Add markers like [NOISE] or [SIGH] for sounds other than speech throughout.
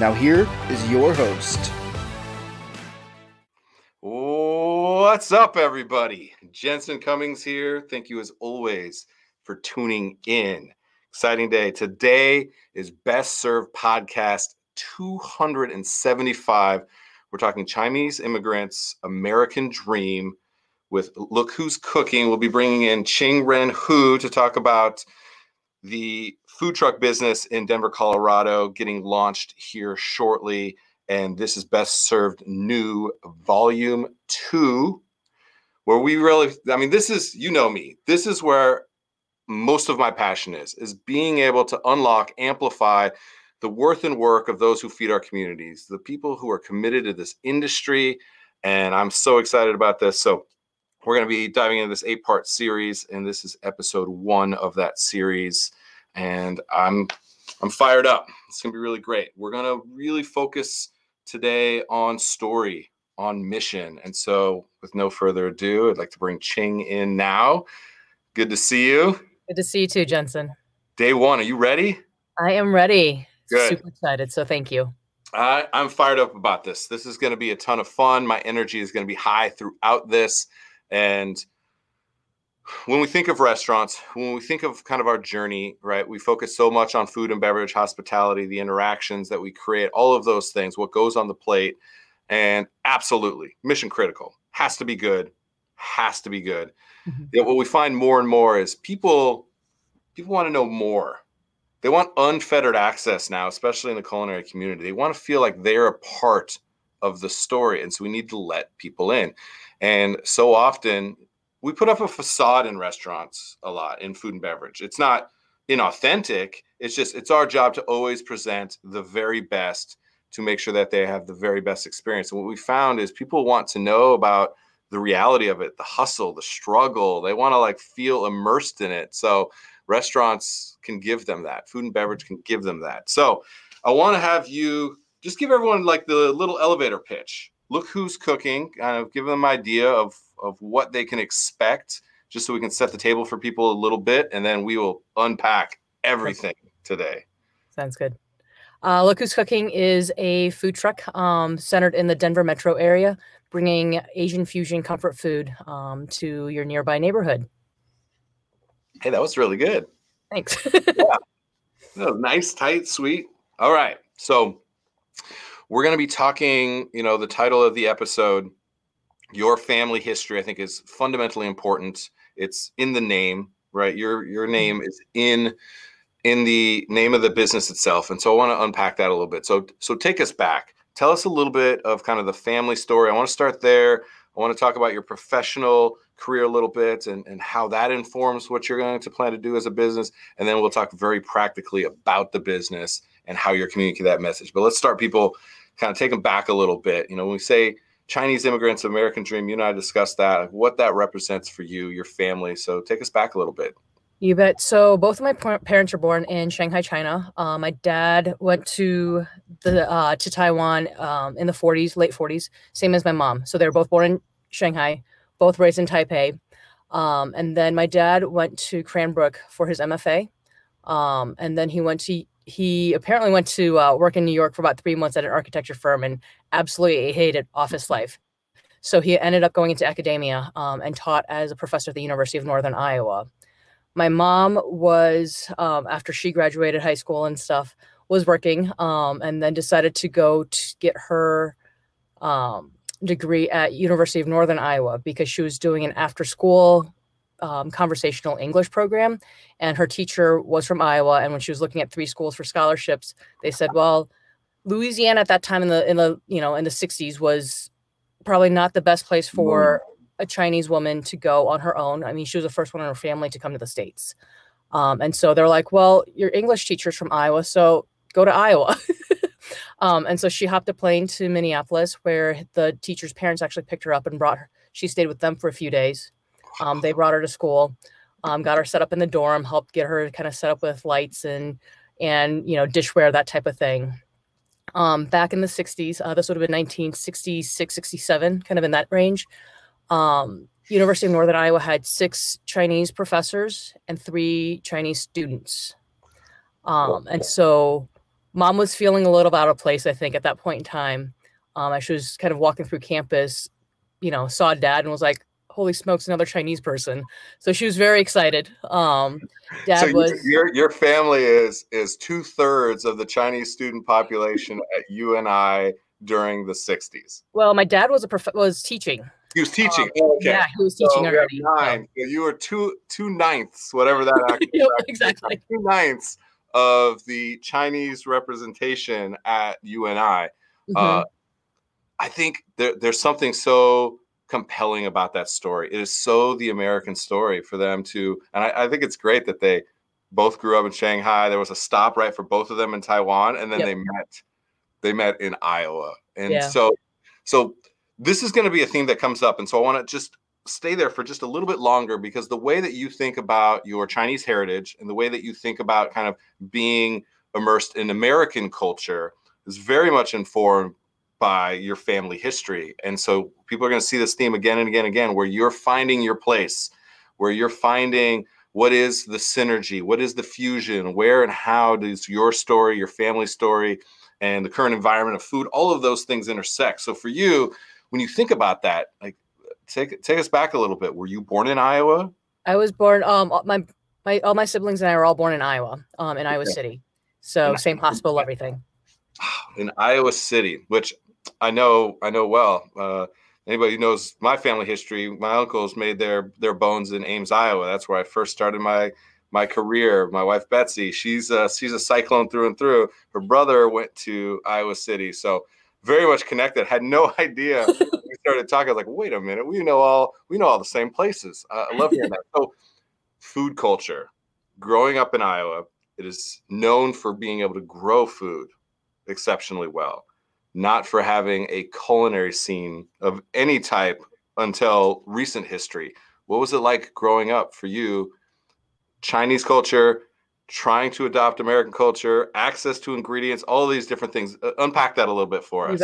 Now, here is your host. What's up, everybody? Jensen Cummings here. Thank you, as always, for tuning in. Exciting day. Today is Best Served Podcast 275. We're talking Chinese immigrants, American Dream with Look Who's Cooking. We'll be bringing in Ching Ren Hu to talk about the food truck business in Denver, Colorado, getting launched here shortly. And this is Best Served New Volume 2, where we really, I mean, this is, you know me, this is where most of my passion is, is being able to unlock, amplify the worth and work of those who feed our communities, the people who are committed to this industry. And I'm so excited about this. So, we're going to be diving into this eight part series, and this is episode one of that series. And I'm I'm fired up. It's going to be really great. We're going to really focus today on story, on mission. And so, with no further ado, I'd like to bring Ching in now. Good to see you. Good to see you too, Jensen. Day one. Are you ready? I am ready. Good. Super excited. So thank you. I, I'm fired up about this. This is going to be a ton of fun. My energy is going to be high throughout this. And when we think of restaurants, when we think of kind of our journey, right, we focus so much on food and beverage, hospitality, the interactions that we create, all of those things, what goes on the plate. And absolutely, mission critical, has to be good, has to be good. Mm-hmm. What we find more and more is people people want to know more. They want unfettered access now, especially in the culinary community. They want to feel like they're a part of the story. And so we need to let people in. And so often we put up a facade in restaurants a lot in food and beverage. It's not inauthentic. It's just it's our job to always present the very best to make sure that they have the very best experience. And what we found is people want to know about the reality of it, the hustle, the struggle. They want to like feel immersed in it. So restaurants can give them that. Food and beverage can give them that. So I want to have you just give everyone like the little elevator pitch look who's cooking, kind of give them an idea of of what they can expect, just so we can set the table for people a little bit, and then we will unpack everything today. Sounds good. Uh, Look Who's Cooking is a food truck um, centered in the Denver metro area, bringing Asian fusion comfort food um, to your nearby neighborhood. Hey, that was really good. Thanks. [LAUGHS] yeah. Nice, tight, sweet. All right. So we're going to be talking, you know, the title of the episode, Your Family History, I think is fundamentally important. It's in the name, right? Your your mm-hmm. name is in in the name of the business itself. And so I want to unpack that a little bit. So so take us back. Tell us a little bit of kind of the family story. I want to start there. I want to talk about your professional career a little bit and, and how that informs what you're going to plan to do as a business. And then we'll talk very practically about the business and how you're communicating that message. But let's start people kind of take them back a little bit. You know, when we say Chinese immigrants, American dream, you and I discussed that, what that represents for you, your family. So take us back a little bit. You bet. So both of my parents were born in Shanghai, China. Uh, my dad went to the uh, to Taiwan um, in the 40s, late 40s, same as my mom. So they were both born in Shanghai, both raised in Taipei. Um, and then my dad went to Cranbrook for his MFA. Um, and then he went to he apparently went to uh, work in New York for about three months at an architecture firm and absolutely hated office life. So he ended up going into academia um, and taught as a professor at the University of Northern Iowa. My mom was, um, after she graduated high school and stuff, was working um, and then decided to go to get her um, degree at University of Northern Iowa because she was doing an after school um, conversational English program, and her teacher was from Iowa. And when she was looking at three schools for scholarships, they said, "Well, Louisiana at that time in the in the you know in the '60s was probably not the best place for a Chinese woman to go on her own. I mean, she was the first one in her family to come to the states, um, and so they're like, "Well, your English teacher's from Iowa, so go to Iowa." [LAUGHS] Um, and so she hopped a plane to Minneapolis, where the teacher's parents actually picked her up and brought her. She stayed with them for a few days. Um, they brought her to school, um, got her set up in the dorm, helped get her kind of set up with lights and and you know dishware that type of thing. Um, back in the 60s, uh, this would have been 1966, 67, kind of in that range. Um, University of Northern Iowa had six Chinese professors and three Chinese students. Um, and so mom was feeling a little out of place, I think, at that point in time. Um, as she was kind of walking through campus, you know, saw dad and was like, holy smokes, another Chinese person. So she was very excited. Um, dad so was your your family is is two thirds of the Chinese student population [LAUGHS] at UNI during the 60s. well, my dad was a prof- was teaching. He was teaching. Um, Oh, okay. Yeah, he was teaching so already. nine. So you were two two ninths, whatever that [LAUGHS] actually Yep, exactly. Two ninths of the Chinese representation at UNI. Mhm. Uh, I think there, there's something so compelling about that story. It is so the American story for them to, and I, I think it's great that they both grew up in Shanghai. There was a stop right for both of them in Taiwan, and then Yep. they met. They met in Iowa, and Yeah. so, so this is going to be a theme that comes up, and so I want to just stay there for just a little bit longer because the way that you think about your Chinese heritage and the way that you think about kind of being immersed in American culture is very much informed by your family history. And so people are going to see this theme again and again and again where you're finding your place, where you're finding what is the synergy, what is the fusion, where and how does your story, your family story, and the current environment of food, all of those things intersect. So for you, when you think about that, like take take us back a little bit. Were you born in Iowa? I was born. Um, all- my my all my siblings and I were all born in Iowa. Um, in Iowa Okay. City. So In same hospital, everything. in Iowa City, which I know I know well. Uh, anybody who knows my family history, my uncles made their their bones in Ames, Iowa. That's where I first started my my career. My wife Betsy, she's a, she's a cyclone through and through. Her brother went to Iowa City, so very much connected. Had no [LAUGHS] idea. we started talking. I was like, wait a minute, we know all we know all the same places. Uh, I love hearing that. So, food culture. Growing up in Iowa, it is known for being able to grow food exceptionally well, not for having a culinary scene of any type until recent history. What was it like growing up for you? Chinese culture, trying to adopt American culture, access to ingredients, all these different things. Uh, unpack that a little bit for us.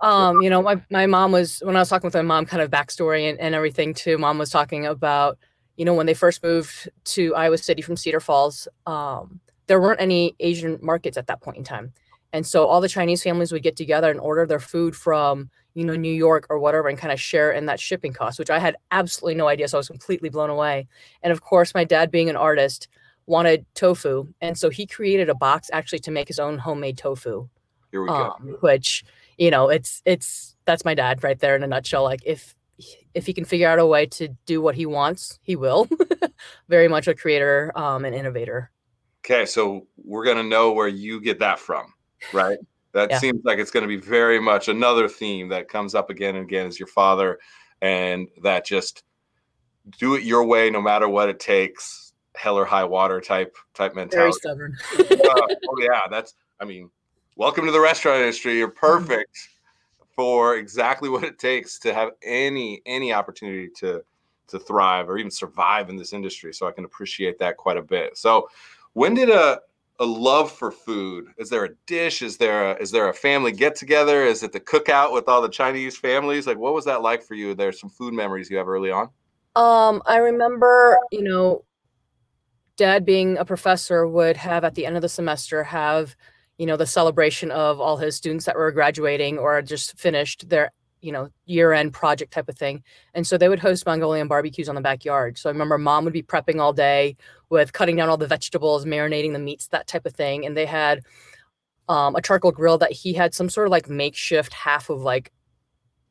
Um, you know, my, my mom was when I was talking with my mom, kind of backstory and, and everything too. Mom was talking about, you know, when they first moved to Iowa City from Cedar Falls, um, there weren't any Asian markets at that point in time. And so all the Chinese families would get together and order their food from, you know, New York or whatever and kind of share in that shipping cost, which I had absolutely no idea. So I was completely blown away. And of course, my dad being an artist wanted tofu. And so he created a box actually to make his own homemade tofu Here we go. um, which you know it's it's that's my dad right there in a nutshell like if if he can figure out a way to do what he wants he will [LAUGHS] very much a creator um an innovator Okay, so we're gonna know where you get that from, right? That Yeah. seems like it's gonna be very much another theme that comes up again and again is your father, and that just do it your way, no matter what it takes, hell or high water type type mentality. very stubborn [LAUGHS] Uh, oh yeah, that's. I mean, welcome to the restaurant industry. You're perfect for exactly what it takes to have any any opportunity to to thrive or even survive in this industry. So I can appreciate that quite a bit. So, when did a a love for food? Is there a dish? Is there a, is there a family get together? Is it the cookout with all the Chinese families? Like, what was that like for you? There's some food memories you have early on. um i remember you know dad being a professor would have at the end of the semester have you know the celebration of all his students that were graduating or just finished their you know year end project type of thing. And so they would host mongolian barbecues on the backyard. So i remember mom would be prepping all day with cutting down all the vegetables marinating the meats that type of thing. And they had um, a charcoal grill that he had some sort of like makeshift half of like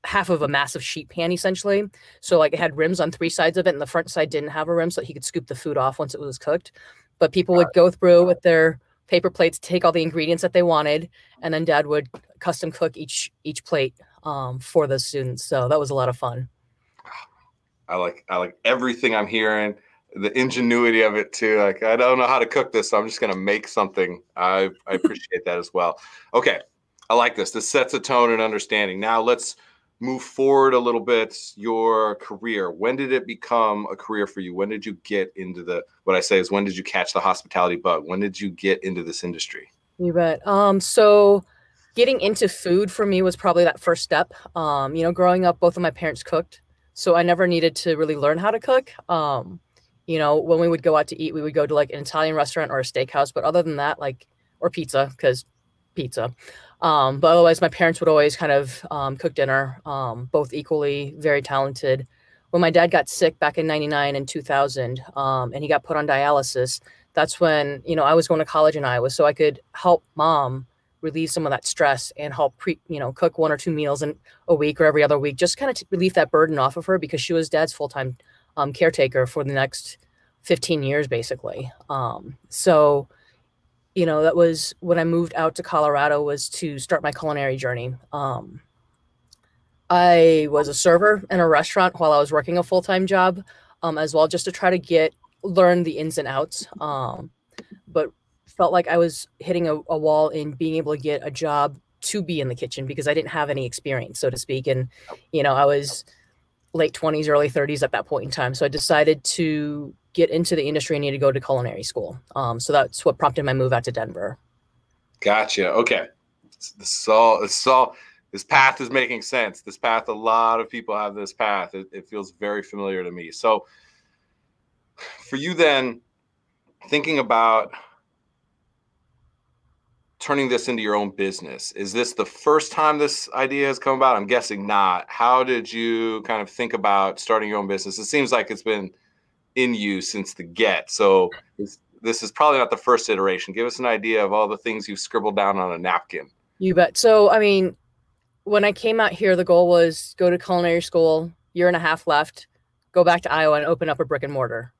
half of a massive sheet pan essentially. So like it had rims on three sides of it and the front side didn't have a rim so he could scoop the food off once it was cooked. But people would go through with their paper plates take all the ingredients that they wanted and then dad would custom cook each each plate um, for the students so that was a lot of fun I like I like everything I'm hearing, the ingenuity of it too. Like I don't know how to cook this, so I'm just gonna make something. I I [LAUGHS] appreciate that as well. Okay, I like this. This sets a tone and understanding. Now let's move forward a little bit. Your career. When did it become a career for you? When did you get into the what I say is when did you catch the hospitality bug? When did you get into this industry? You bet. Um, so getting into food for me was probably that first step. Um, you know, growing up, both of my parents cooked, so I never needed to really learn how to cook. Um, you know, when we would go out to eat, we would go to like an Italian restaurant or a steakhouse. But other than that, like, or pizza, because pizza. Um, but otherwise, my parents would always kind of um, cook dinner, um, both equally very talented. When my dad got sick back in 99 and 2000, um, and he got put on dialysis, that's when, you know, I was going to college in Iowa. So I could help mom relieve some of that stress and help pre, you know, cook one or two meals in a week or every other week, just kind of to relieve that burden off of her because she was dad's full time um, caretaker for the next 15 years, basically. Um, so, you know, that was when I moved out to Colorado was to start my culinary journey. Um, I was a server in a restaurant while I was working a full time job um, as well, just to try to get learn the ins and outs. Um, but felt like I was hitting a, a wall in being able to get a job to be in the kitchen because I didn't have any experience, so to speak. And, you know, I was late 20s, early 30s at that point in time. So I decided to get into the industry. I needed to go to culinary school. Um, so that's what prompted my move out to Denver. Gotcha. Okay. This all, this all, this path is making sense. This path, a lot of people have this path. It, it feels very familiar to me. So for you then, thinking about turning this into your own business? Is this the first time this idea has come about? I'm guessing not. How did you kind of think about starting your own business? It seems like it's been in you since the get so this is probably not the first iteration. Give us an idea of all the things you've scribbled down on a napkin. You bet. So i mean when i came out here the goal was go to culinary school year and a half left go back to iowa and open up a brick and mortar.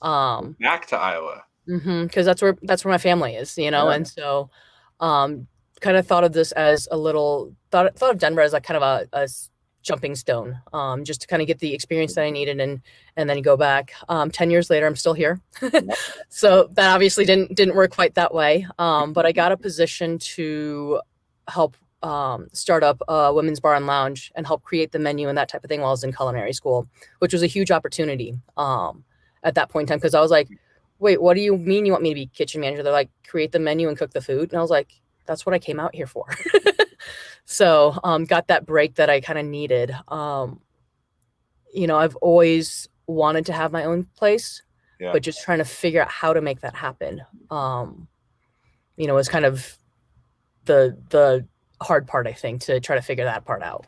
Um back to iowa. Because mm-hmm, that's where that's where my family is you know yeah. and so um, kind of thought of this as a little thought thought of Denver as like kind of a, a jumping stone, um, just to kind of get the experience that I needed and and then go back. Um, Ten years later, I'm still here, [LAUGHS] so that obviously didn't didn't work quite that way. Um, but I got a position to help um, start up a women's bar and lounge and help create the menu and that type of thing while I was in culinary school, which was a huge opportunity um, at that point in time because I was like, wait, what do you mean you want me to be kitchen manager? They're like, create the menu and cook the food. And I was like, that's what I came out here for. [LAUGHS] so um, got that break that I kind of needed. Um, you know, I've always wanted to have my own place, yeah. but just trying to figure out how to make that happen. Um, you know, was kind of the the hard part, I think, to try to figure that part out.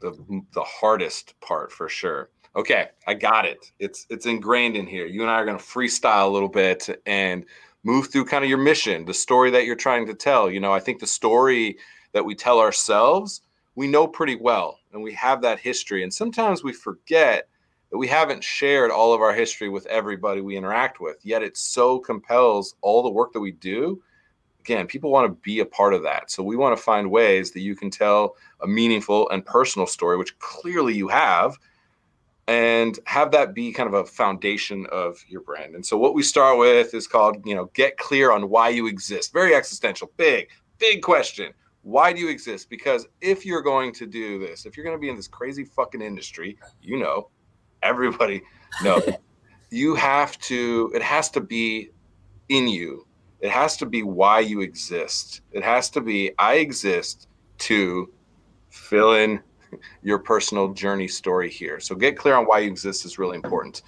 The the hardest part for sure. Okay, I got it. It's it's ingrained in here. You and I are going to freestyle a little bit and move through kind of your mission, the story that you're trying to tell. You know, I think the story that we tell ourselves, we know pretty well, and we have that history. And sometimes we forget that we haven't shared all of our history with everybody we interact with. Yet it so compels all the work that we do. Again, people want to be a part of that. So we want to find ways that you can tell a meaningful and personal story, which clearly you have and have that be kind of a foundation of your brand. And so what we start with is called, you know, get clear on why you exist. Very existential, big, big question. Why do you exist? Because if you're going to do this, if you're going to be in this crazy fucking industry, you know, everybody [LAUGHS] knows, you have to, it has to be in you. It has to be why you exist. It has to be, I exist to fill in your personal journey story here. So get clear on why you exist is really important.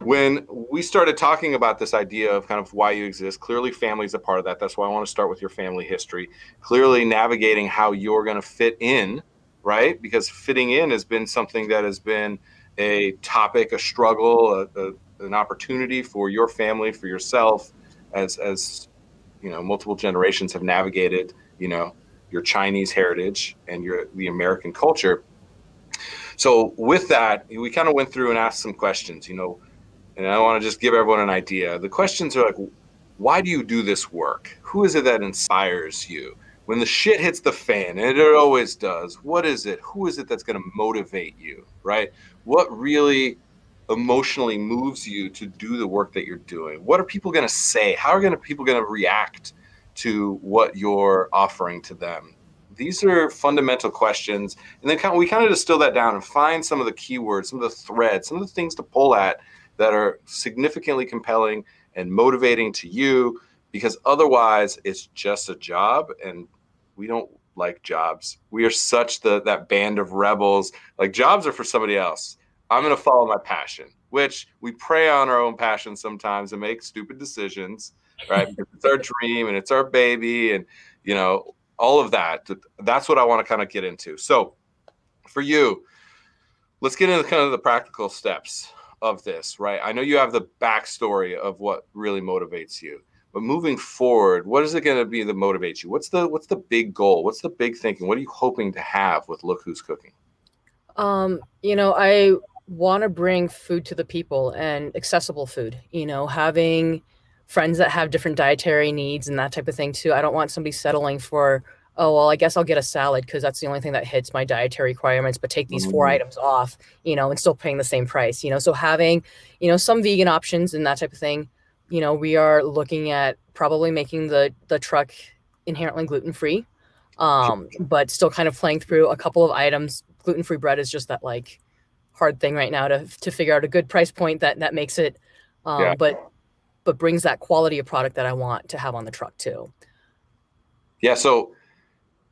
When we started talking about this idea of kind of why you exist, clearly family is a part of that. That's why I want to start with your family history. Clearly navigating how you're going to fit in, right? Because fitting in has been something that has been a topic, a struggle, a, a, an opportunity for your family, for yourself, as as you know, multiple generations have navigated, you know, your Chinese heritage and your the American culture. So with that, we kind of went through and asked some questions, you know, and I want to just give everyone an idea. The questions are like, why do you do this work? Who is it that inspires you? When the shit hits the fan, and it always does, what is it? Who is it that's going to motivate you, right? What really emotionally moves you to do the work that you're doing? What are people going to say? How are going to people going to react to what you're offering to them. these are fundamental questions. And then we kind of distill that down and find some of the keywords, some of the threads, some of the things to pull at that are significantly compelling and motivating to you because otherwise it's just a job and we don't like jobs. We are such the that band of rebels. Like jobs are for somebody else. I'm going to follow my passion, which we prey on our own passion sometimes and make stupid decisions, right? it's our dream and it's our baby and you know all of that. That's what I want to kind of get into. So for you, let's get into kind of the practical steps of this, right? I know you have the backstory of what really motivates you, but moving forward, what is it going to be that motivates you? What's the what's the big goal? What's the big thinking? What are you hoping to have with Look Who's Cooking? Um, you know, I want to bring food to the people and accessible food. You know, having friends that have different dietary needs and that type of thing too. I don't want somebody settling for, oh well, I guess I'll get a salad because that's the only thing that hits my dietary requirements, but take these 4 mm-hmm. items off, you know, and still paying the same price, you know. So having, you know, some vegan options and that type of thing, you know, we are looking at probably making the the truck inherently gluten free. Um, but still kind of playing through a couple of items. Gluten free bread is just that like hard thing right now to to figure out a good price point that that makes it um, yeah. but but brings that quality of product that I want to have on the truck too. Yeah, so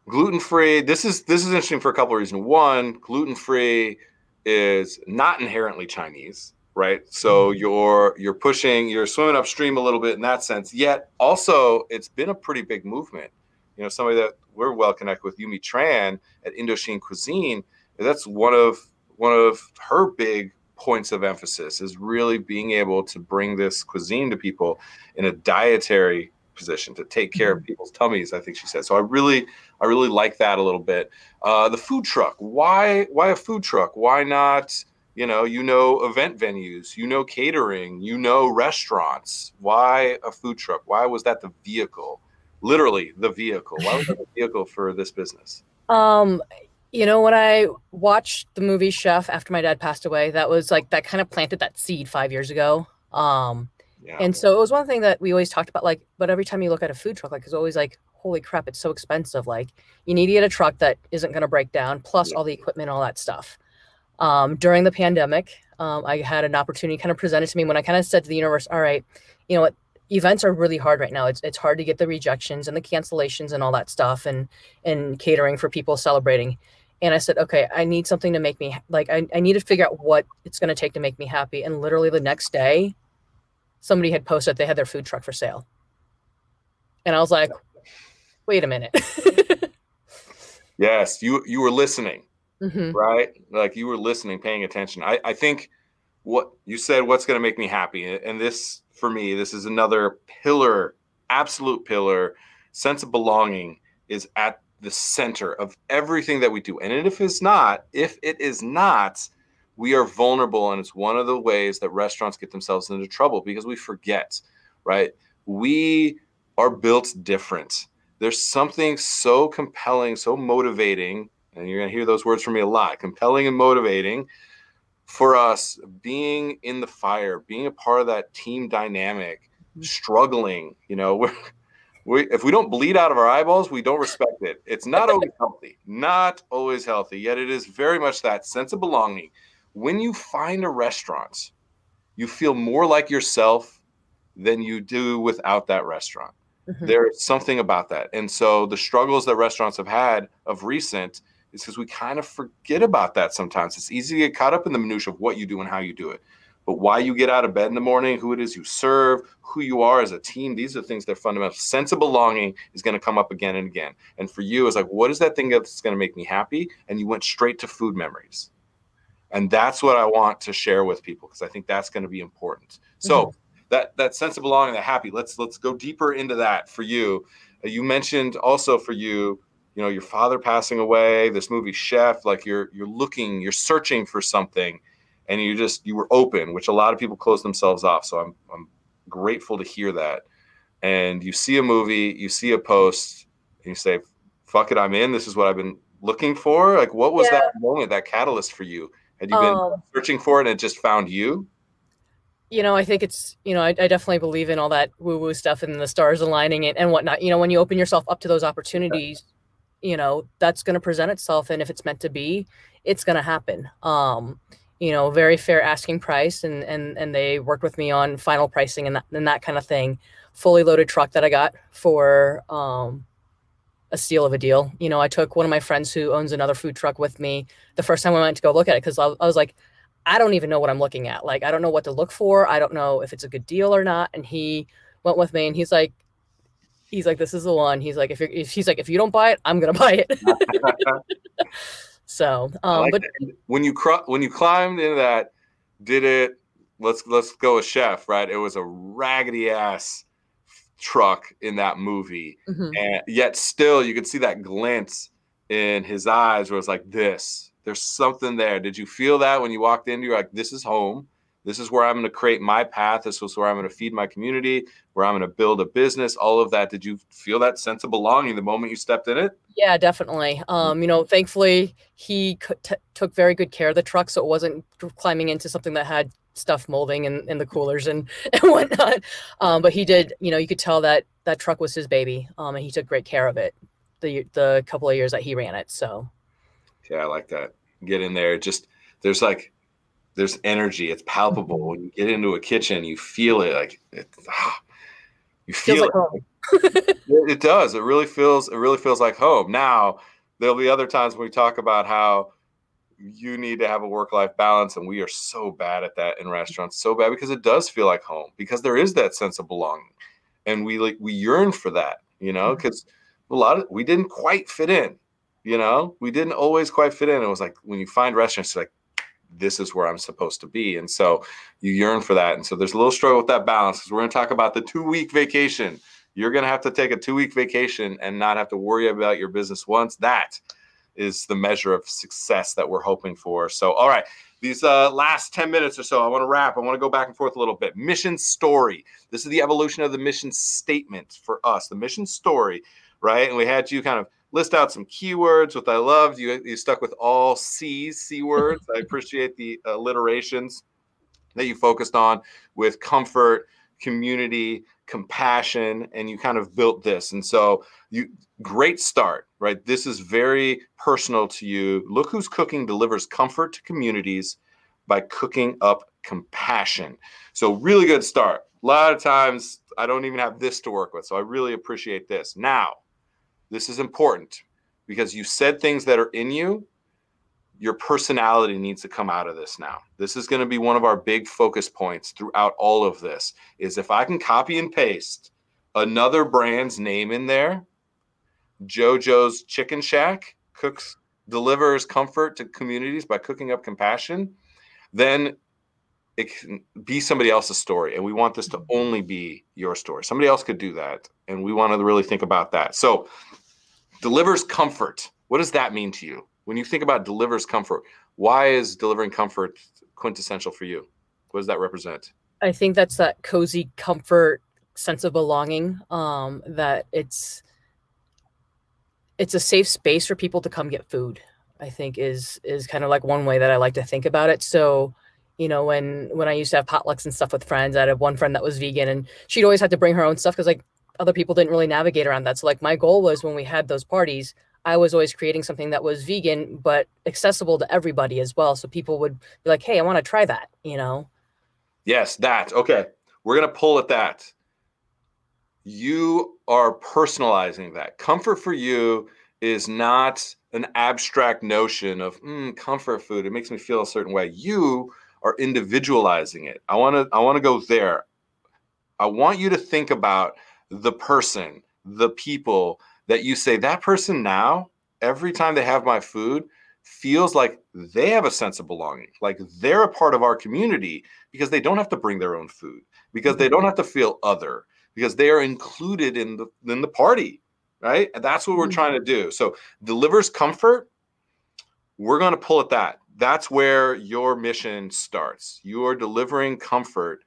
gluten free. This is this is interesting for a couple of reasons. One, gluten free is not inherently Chinese, right? So mm-hmm. you're you're pushing, you're swimming upstream a little bit in that sense. Yet also, it's been a pretty big movement. You know, somebody that we're well connected with, Yumi Tran at Indochine Cuisine. That's one of one of her big points of emphasis is really being able to bring this cuisine to people in a dietary position to take care of mm-hmm. people's tummies i think she said. So i really i really like that a little bit. Uh, the food truck. Why why a food truck? Why not you know you know event venues you know catering you know restaurants. Why a food truck? Why was that the vehicle? Literally the vehicle. Why was that the [LAUGHS] vehicle for this business? Um you know, when I watched the movie Chef after my dad passed away, that was like that kind of planted that seed five years ago. Um, yeah. And so it was one thing that we always talked about, like, but every time you look at a food truck, like, it's always like, holy crap, it's so expensive. Like, you need to get a truck that isn't going to break down, plus yeah. all the equipment, all that stuff. Um, during the pandemic, um, I had an opportunity kind of presented to me when I kind of said to the universe, all right, you know what, events are really hard right now. It's it's hard to get the rejections and the cancellations and all that stuff, and and catering for people celebrating and I said, okay, I need something to make me like I, I need to figure out what it's going to take to make me happy. And literally the next day, somebody had posted they had their food truck for sale, and I was like, wait a minute. [LAUGHS] yes, you you were listening, mm-hmm. right? Like you were listening, paying attention. I I think what you said, what's going to make me happy, and this for me, this is another pillar, absolute pillar, sense of belonging is at the center of everything that we do. And if it's not, if it is not, we are vulnerable. And it's one of the ways that restaurants get themselves into trouble because we forget, right? We are built different. There's something so compelling, so motivating, and you're going to hear those words from me a lot compelling and motivating for us being in the fire, being a part of that team dynamic, mm-hmm. struggling. You know, [LAUGHS] we're we, if we don't bleed out of our eyeballs, we don't respect it. It's not always [LAUGHS] healthy, not always healthy, yet it is very much that sense of belonging. When you find a restaurant, you feel more like yourself than you do without that restaurant. Mm-hmm. There's something about that. And so the struggles that restaurants have had of recent is because we kind of forget about that sometimes. It's easy to get caught up in the minutia of what you do and how you do it but why you get out of bed in the morning, who it is you serve, who you are as a team, these are things that are fundamental. Sense of belonging is going to come up again and again. And for you, it's like, what is that thing that's going to make me happy? And you went straight to food memories. And that's what I want to share with people because I think that's going to be important. So mm-hmm. that that sense of belonging, that happy. Let's let's go deeper into that for you. Uh, you mentioned also for you, you know, your father passing away. This movie Chef, like you're you're looking, you're searching for something and you just you were open, which a lot of people close themselves off. So I'm I'm grateful to hear that. And you see a movie, you see a post, and you say, "Fuck it, I'm in. This is what I've been looking for." Like, what was yeah. that moment, that catalyst for you? Had you been um, searching for it and it just found you? You know, I think it's you know, I, I definitely believe in all that woo woo stuff and the stars aligning it and whatnot. You know, when you open yourself up to those opportunities, you know that's going to present itself and if it's meant to be it's going to happen um you know very fair asking price and and and they worked with me on final pricing and that, and that kind of thing. Fully loaded truck that i got for um a steal of a deal. You know i took one of my friends who owns another food truck with me. The first time i went to go look at it because I, I was like i don't even know what i'm looking at. Like i don't know what to look for. I don't know if it's a good deal or not. And he went with me and he's like he's like, this is the one. He's like, if you're, if he's like, if you don't buy it, I'm gonna [LAUGHS] buy it. [LAUGHS] so, um, like but that. when you cr- when you climbed into that, did it? Let's let's go with chef, right? It was a raggedy ass truck in that movie, mm-hmm. and yet still you could see that glint in his eyes, where it's like this. There's something there. Did you feel that when you walked in? You're like, this is home this is where I'm going to create my path. This was where I'm going to feed my community, where I'm going to build a business, all of that. Did you feel that sense of belonging the moment you stepped in it? Yeah, definitely. Um, you know, thankfully he t- took very good care of the truck. So it wasn't climbing into something that had stuff molding in, in the coolers and, [LAUGHS] and whatnot. Um, but he did, you know, you could tell that that truck was his baby. Um, and he took great care of it the, the couple of years that he ran it. So. Yeah, I like that. Get in there. Just, there's like, there's energy. It's palpable. Mm-hmm. When you get into a kitchen, you feel it. Like it, ah, you feel like it. it does. It really feels. It really feels like home. Now there'll be other times when we talk about how you need to have a work life balance, and we are so bad at that in restaurants. So bad because it does feel like home because there is that sense of belonging, and we like we yearn for that. You know, because mm-hmm. a lot of we didn't quite fit in. You know, we didn't always quite fit in. It was like when you find restaurants, like this is where I'm supposed to be. And so you yearn for that. And so there's a little struggle with that balance because we're going to talk about the two week vacation. You're going to have to take a two week vacation and not have to worry about your business once. That is the measure of success that we're hoping for. So, all right. These uh, last 10 minutes or so, I want to wrap. I want to go back and forth a little bit. Mission story. This is the evolution of the mission statement for us, the mission story, right? And we had you kind of list out some keywords, which I loved. You, you stuck with all C's, C words. I [LAUGHS] appreciate the alliterations that you focused on with comfort, community, compassion, and you kind of built this. And so you great start, right? This is very personal to you. Look who's cooking delivers comfort to communities by cooking up compassion. So really good start. A lot of times I don't even have this to work with. So I really appreciate this. Now, this is important because you said things that are in you. Your personality needs to come out of this now. This is going to be one of our big focus points throughout all of this is if I can copy and paste another brand's name in there, JoJo's Chicken Shack cooks delivers comfort to communities by cooking up compassion, then it can be somebody else's story and we want this to mm-hmm. only be your story somebody else could do that and we want to really think about that so delivers comfort. What does that mean to you? When you think about delivers comfort, why is delivering comfort quintessential for you? What does that represent? I think that's that cozy comfort sense of belonging. Um, that it's it's a safe space for people to come get food. I think is is kind of like one way that I like to think about it. So, you know, when when I used to have potlucks and stuff with friends, I had one friend that was vegan, and she'd always had to bring her own stuff because like other people didn't really navigate around that. So like my goal was when we had those parties, I was always creating something that was vegan but accessible to everybody as well. So people would be like, "Hey, I want to try that," you know. Yes, that. Okay. We're going to pull at that. You are personalizing that. Comfort for you is not an abstract notion of mm, comfort food. It makes me feel a certain way. You are individualizing it. I want to I want to go there. I want you to think about the person, the people that you say, that person now, every time they have my food, feels like they have a sense of belonging, like they're a part of our community because they don't have to bring their own food, because they don't have to feel other, because they are included in the in the party, right? And that's what we're mm-hmm. trying to do. So delivers comfort. We're going to pull at that. That's where your mission starts. You are delivering comfort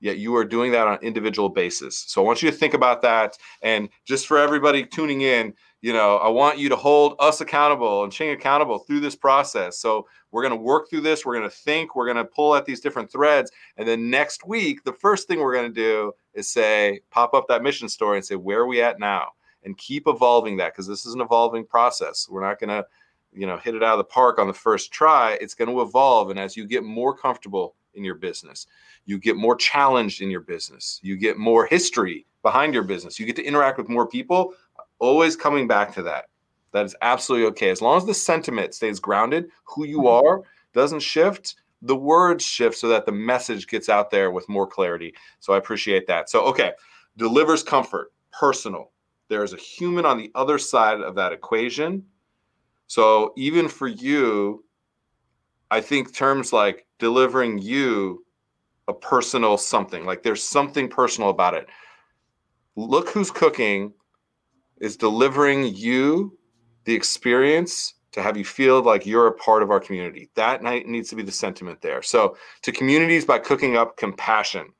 yet you are doing that on an individual basis. So I want you to think about that. And just for everybody tuning in, you know, I want you to hold us accountable and Ching accountable through this process. So we're going to work through this. We're going to think. We're going to pull at these different threads. And then next week, the first thing we're going to do is say, pop up that mission story and say, where are we at now? and keep evolving that because this is an evolving process. We're not going to, you know, hit it out of the park on the first try. It's going to evolve. And as you get more comfortable in your business, you get more challenged in your business, you get more history behind your business, you get to interact with more people, always coming back to that. That is absolutely okay. As long as the sentiment stays grounded, who you mm-hmm. are doesn't shift, the words shift so that the message gets out there with more clarity. So I appreciate that. So, okay, delivers comfort, personal. There's a human on the other side of that equation. So even for you, I think terms like delivering you a personal something, like there's something personal about it. Look who's cooking is delivering you the experience to have you feel like you're a part of our community. That night needs to be the sentiment there. So, to communities by cooking up compassion.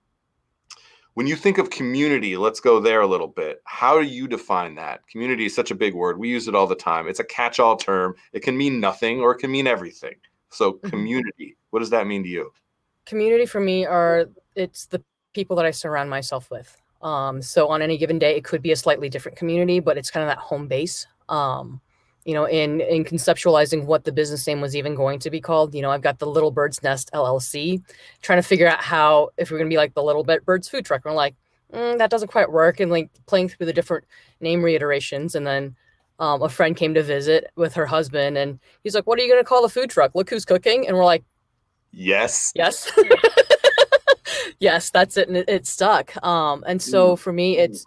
When you think of community, let's go there a little bit. How do you define that? Community is such a big word. We use it all the time. It's a catch all term. It can mean nothing or it can mean everything. So, mm-hmm. community, what does that mean to you? Community for me are it's the people that I surround myself with. Um, so on any given day, it could be a slightly different community, but it's kind of that home base. Um, you know, in in conceptualizing what the business name was even going to be called. You know, I've got the Little Birds Nest LLC, trying to figure out how if we're going to be like the Little Birds Food Truck. We're like, mm, that doesn't quite work, and like playing through the different name reiterations, and then. Um, a friend came to visit with her husband, and he's like, "What are you going to call the food truck? Look who's cooking!" And we're like, "Yes, yes, [LAUGHS] yes, that's it." And it, it stuck. Um, and so for me, it's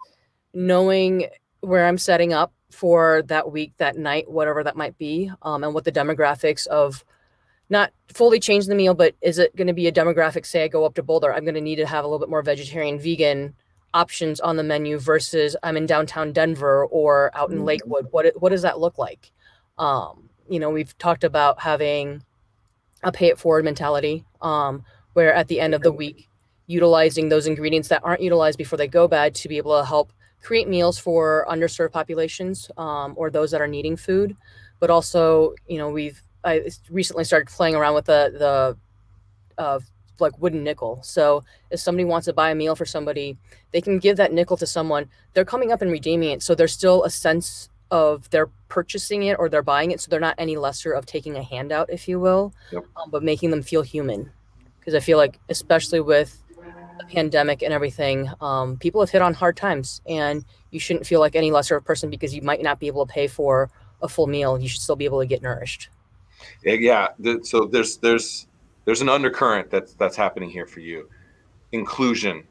knowing where I'm setting up for that week, that night, whatever that might be, um, and what the demographics of not fully change the meal, but is it going to be a demographic? Say I go up to Boulder, I'm going to need to have a little bit more vegetarian, vegan options on the menu versus I'm in downtown Denver or out in mm-hmm. Lakewood. What what does that look like? Um, you know, we've talked about having a pay it forward mentality, um, where at the end of the week, utilizing those ingredients that aren't utilized before they go bad to be able to help create meals for underserved populations um, or those that are needing food. But also, you know, we've I recently started playing around with the the uh, like wooden nickel. So if somebody wants to buy a meal for somebody, they can give that nickel to someone. They're coming up and redeeming it, so there's still a sense of they're purchasing it or they're buying it, so they're not any lesser of taking a handout, if you will, yep. um, but making them feel human. Because I feel like, especially with the pandemic and everything, um, people have hit on hard times, and you shouldn't feel like any lesser of person because you might not be able to pay for a full meal. You should still be able to get nourished. Yeah. So there's there's there's an undercurrent that's that's happening here for you. Inclusion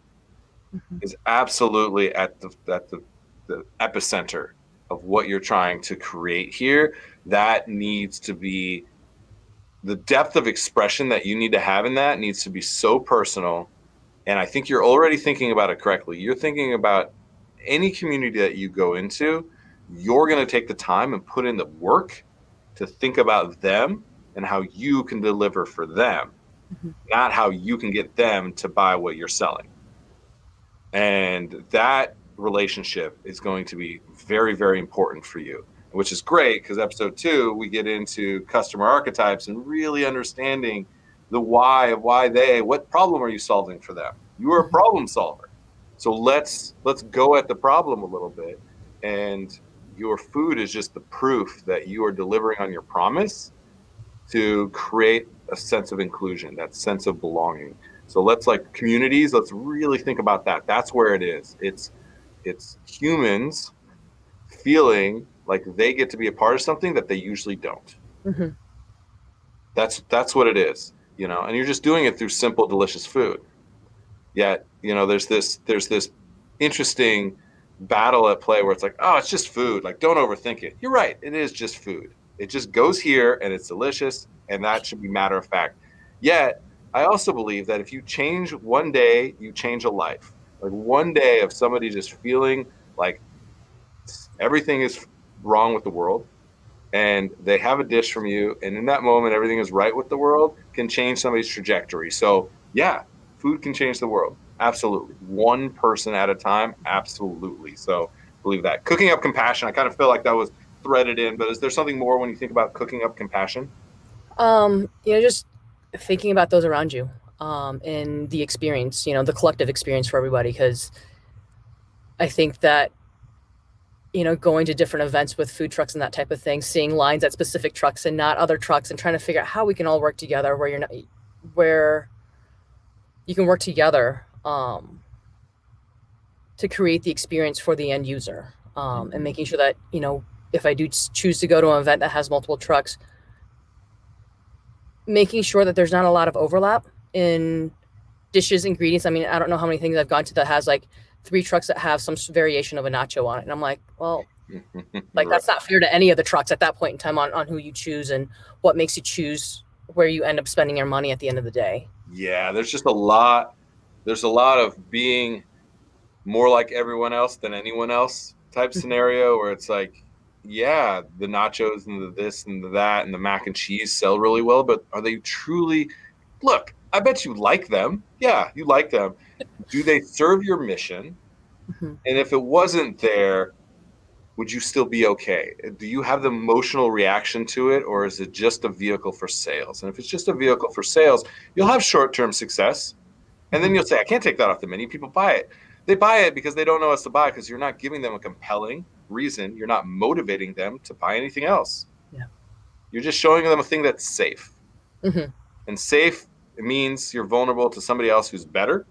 mm-hmm. is absolutely at the at the, the epicenter of what you're trying to create here. That needs to be the depth of expression that you need to have in that needs to be so personal and I think you're already thinking about it correctly. You're thinking about any community that you go into, you're going to take the time and put in the work to think about them and how you can deliver for them, mm-hmm. not how you can get them to buy what you're selling. And that relationship is going to be very, very important for you, which is great because episode two, we get into customer archetypes and really understanding the why of why they what problem are you solving for them? You are a mm-hmm. problem solver. So let's let's go at the problem a little bit and your food is just the proof that you are delivering on your promise to create a sense of inclusion that sense of belonging. So let's like communities let's really think about that. That's where it is. It's it's humans feeling like they get to be a part of something that they usually don't mm-hmm. that's that's what it is you know, and you're just doing it through simple, delicious food. Yet, you know, there's this there's this interesting battle at play where it's like, oh, it's just food. Like, don't overthink it. You're right. It is just food. It just goes here and it's delicious, and that should be matter of fact. Yet, I also believe that if you change one day, you change a life. Like one day of somebody just feeling like everything is wrong with the world, and they have a dish from you, and in that moment, everything is right with the world, can change somebody's trajectory. So, yeah, food can change the world. Absolutely. One person at a time. Absolutely. So, believe that. Cooking up compassion, I kind of feel like that was threaded in, but is there something more when you think about cooking up compassion? Um, you know, just thinking about those around you um, and the experience, you know, the collective experience for everybody, because I think that you know, going to different events with food trucks and that type of thing, seeing lines at specific trucks and not other trucks, and trying to figure out how we can all work together where you're not, where you can work together um, to create the experience for the end user, um, and making sure that you know, if I do choose to go to an event that has multiple trucks, making sure that there's not a lot of overlap in dishes, ingredients. I mean, I don't know how many things I've gone to that has like three trucks that have some variation of a nacho on it. And I'm like, well, [LAUGHS] like right. that's not fair to any of the trucks at that point in time on, on who you choose and what makes you choose where you end up spending your money at the end of the day. Yeah, there's just a lot. There's a lot of being more like everyone else than anyone else type [LAUGHS] scenario where it's like, yeah, the nachos and the this and the that and the mac and cheese sell really well, but are they truly? Look, I bet you like them. Yeah, you like them. Do they serve your mission? Mm-hmm. And if it wasn't there, would you still be okay? Do you have the emotional reaction to it, or is it just a vehicle for sales? And if it's just a vehicle for sales, you'll have short term success. And then you'll say, I can't take that off the menu. People buy it. They buy it because they don't know us to buy because you're not giving them a compelling reason. You're not motivating them to buy anything else. Yeah. You're just showing them a thing that's safe. Mm-hmm. And safe it means you're vulnerable to somebody else who's better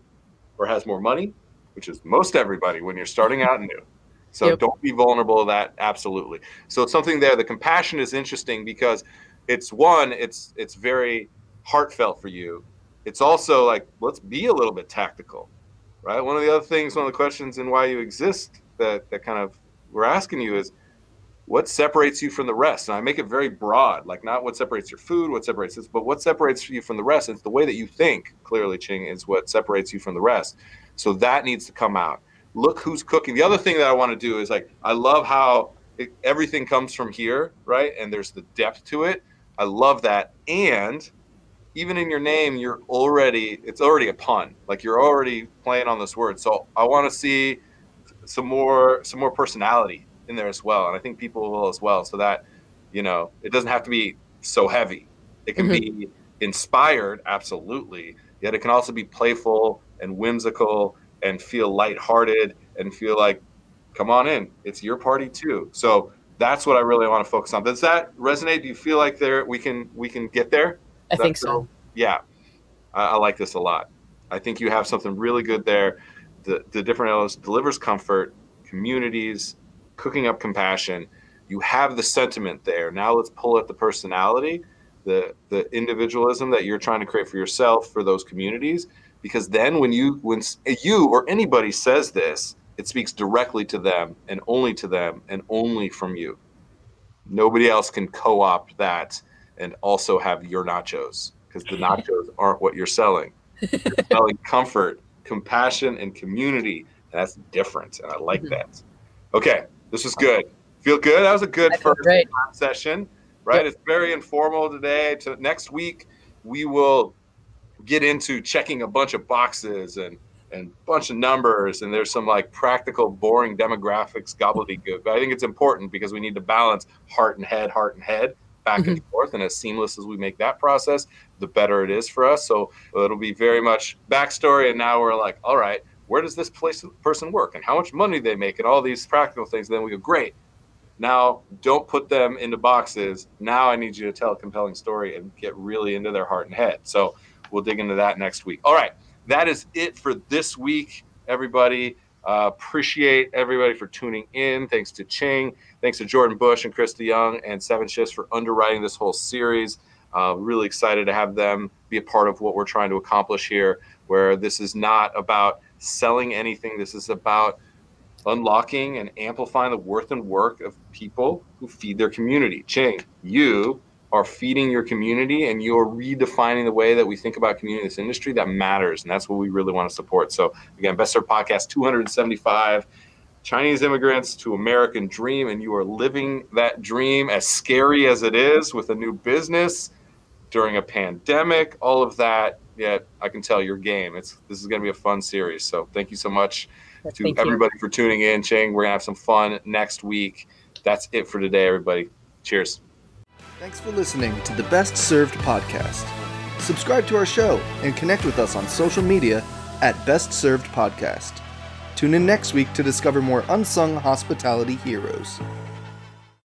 or has more money, which is most everybody when you're starting out new. So yep. don't be vulnerable to that. Absolutely. So it's something there. The compassion is interesting because it's one, it's it's very heartfelt for you. It's also like let's be a little bit tactical, right? One of the other things, one of the questions in why you exist that that kind of we're asking you is what separates you from the rest? And i make it very broad like not what separates your food what separates this but what separates you from the rest. It's the way that you think clearly ching is what separates you from the rest. So that needs to come out. Look who's cooking. The other thing that i want to do is like i love how it, everything comes from here right? And there's the depth to it. I love that. And even in your name you're already it's already a pun. Like you're already playing on this word. So i want to see some more some more personality in there as well, and I think people will as well. So that you know, it doesn't have to be so heavy. It can mm-hmm. be inspired, absolutely. Yet it can also be playful and whimsical and feel lighthearted and feel like, come on in, it's your party too. So that's what I really want to focus on. Does that resonate? Do you feel like there we can we can get there? I think so. Yeah, I, I, like this a lot. I think you have something really good there. The the different elements delivers comfort, communities, cooking up compassion. You have the sentiment there. Now let's pull at the personality, the the individualism that you're trying to create for yourself for those communities. Because then when you when you or anybody says this, it speaks directly to them and only to them and only from you. Nobody else can co-opt that and also have your nachos because the nachos [LAUGHS] aren't what you're selling. You're selling comfort, compassion, and community. And that's different. And I like mm-hmm. that. Okay. This was good. Feel good? That was a good first great. session, right? Yep. It's very informal today. To next week, we will get into checking a bunch of boxes and and bunch of numbers and there's some like practical boring demographics gobbledygook but i think it's important because we need to balance heart and head heart and head back mm-hmm. and forth and as seamless as we make that process the better it is for us so it'll be very much backstory and now we're like all right where does this place, person work and how much money they make and all these practical things. And then we go, great. Now don't put them into boxes. Now I need you to tell a compelling story and get really into their heart and head. So we'll dig into that next week. All right. That is it for this week, everybody. Uh, appreciate everybody for tuning in. Thanks to Ching. Thanks to Jordan Boesch and Krista Young and Seven Shifts for underwriting this whole series. Uh, really excited to have them be a part of what we're trying to accomplish here, where this is not about selling anything. This is about unlocking and amplifying the worth and work of people who feed their community. Ching, you are feeding your community and you're redefining the way that we think about community in this industry that matters. And that's what we really want to support. So again, Best Served Podcast 275 Chinese immigrants to American dream. And you are living that dream as scary as it is with a new business during a pandemic, all of that yet I can tell your game. It's this is going to be a fun series. So thank you so much to thank everybody you. for tuning in. Ching, we're gonna have some fun next week. That's it for today, everybody. Cheers. Thanks for listening to the Best Served podcast. Subscribe to our show and connect with us on social media at Best Served Podcast. Tune in next week to discover more unsung hospitality heroes.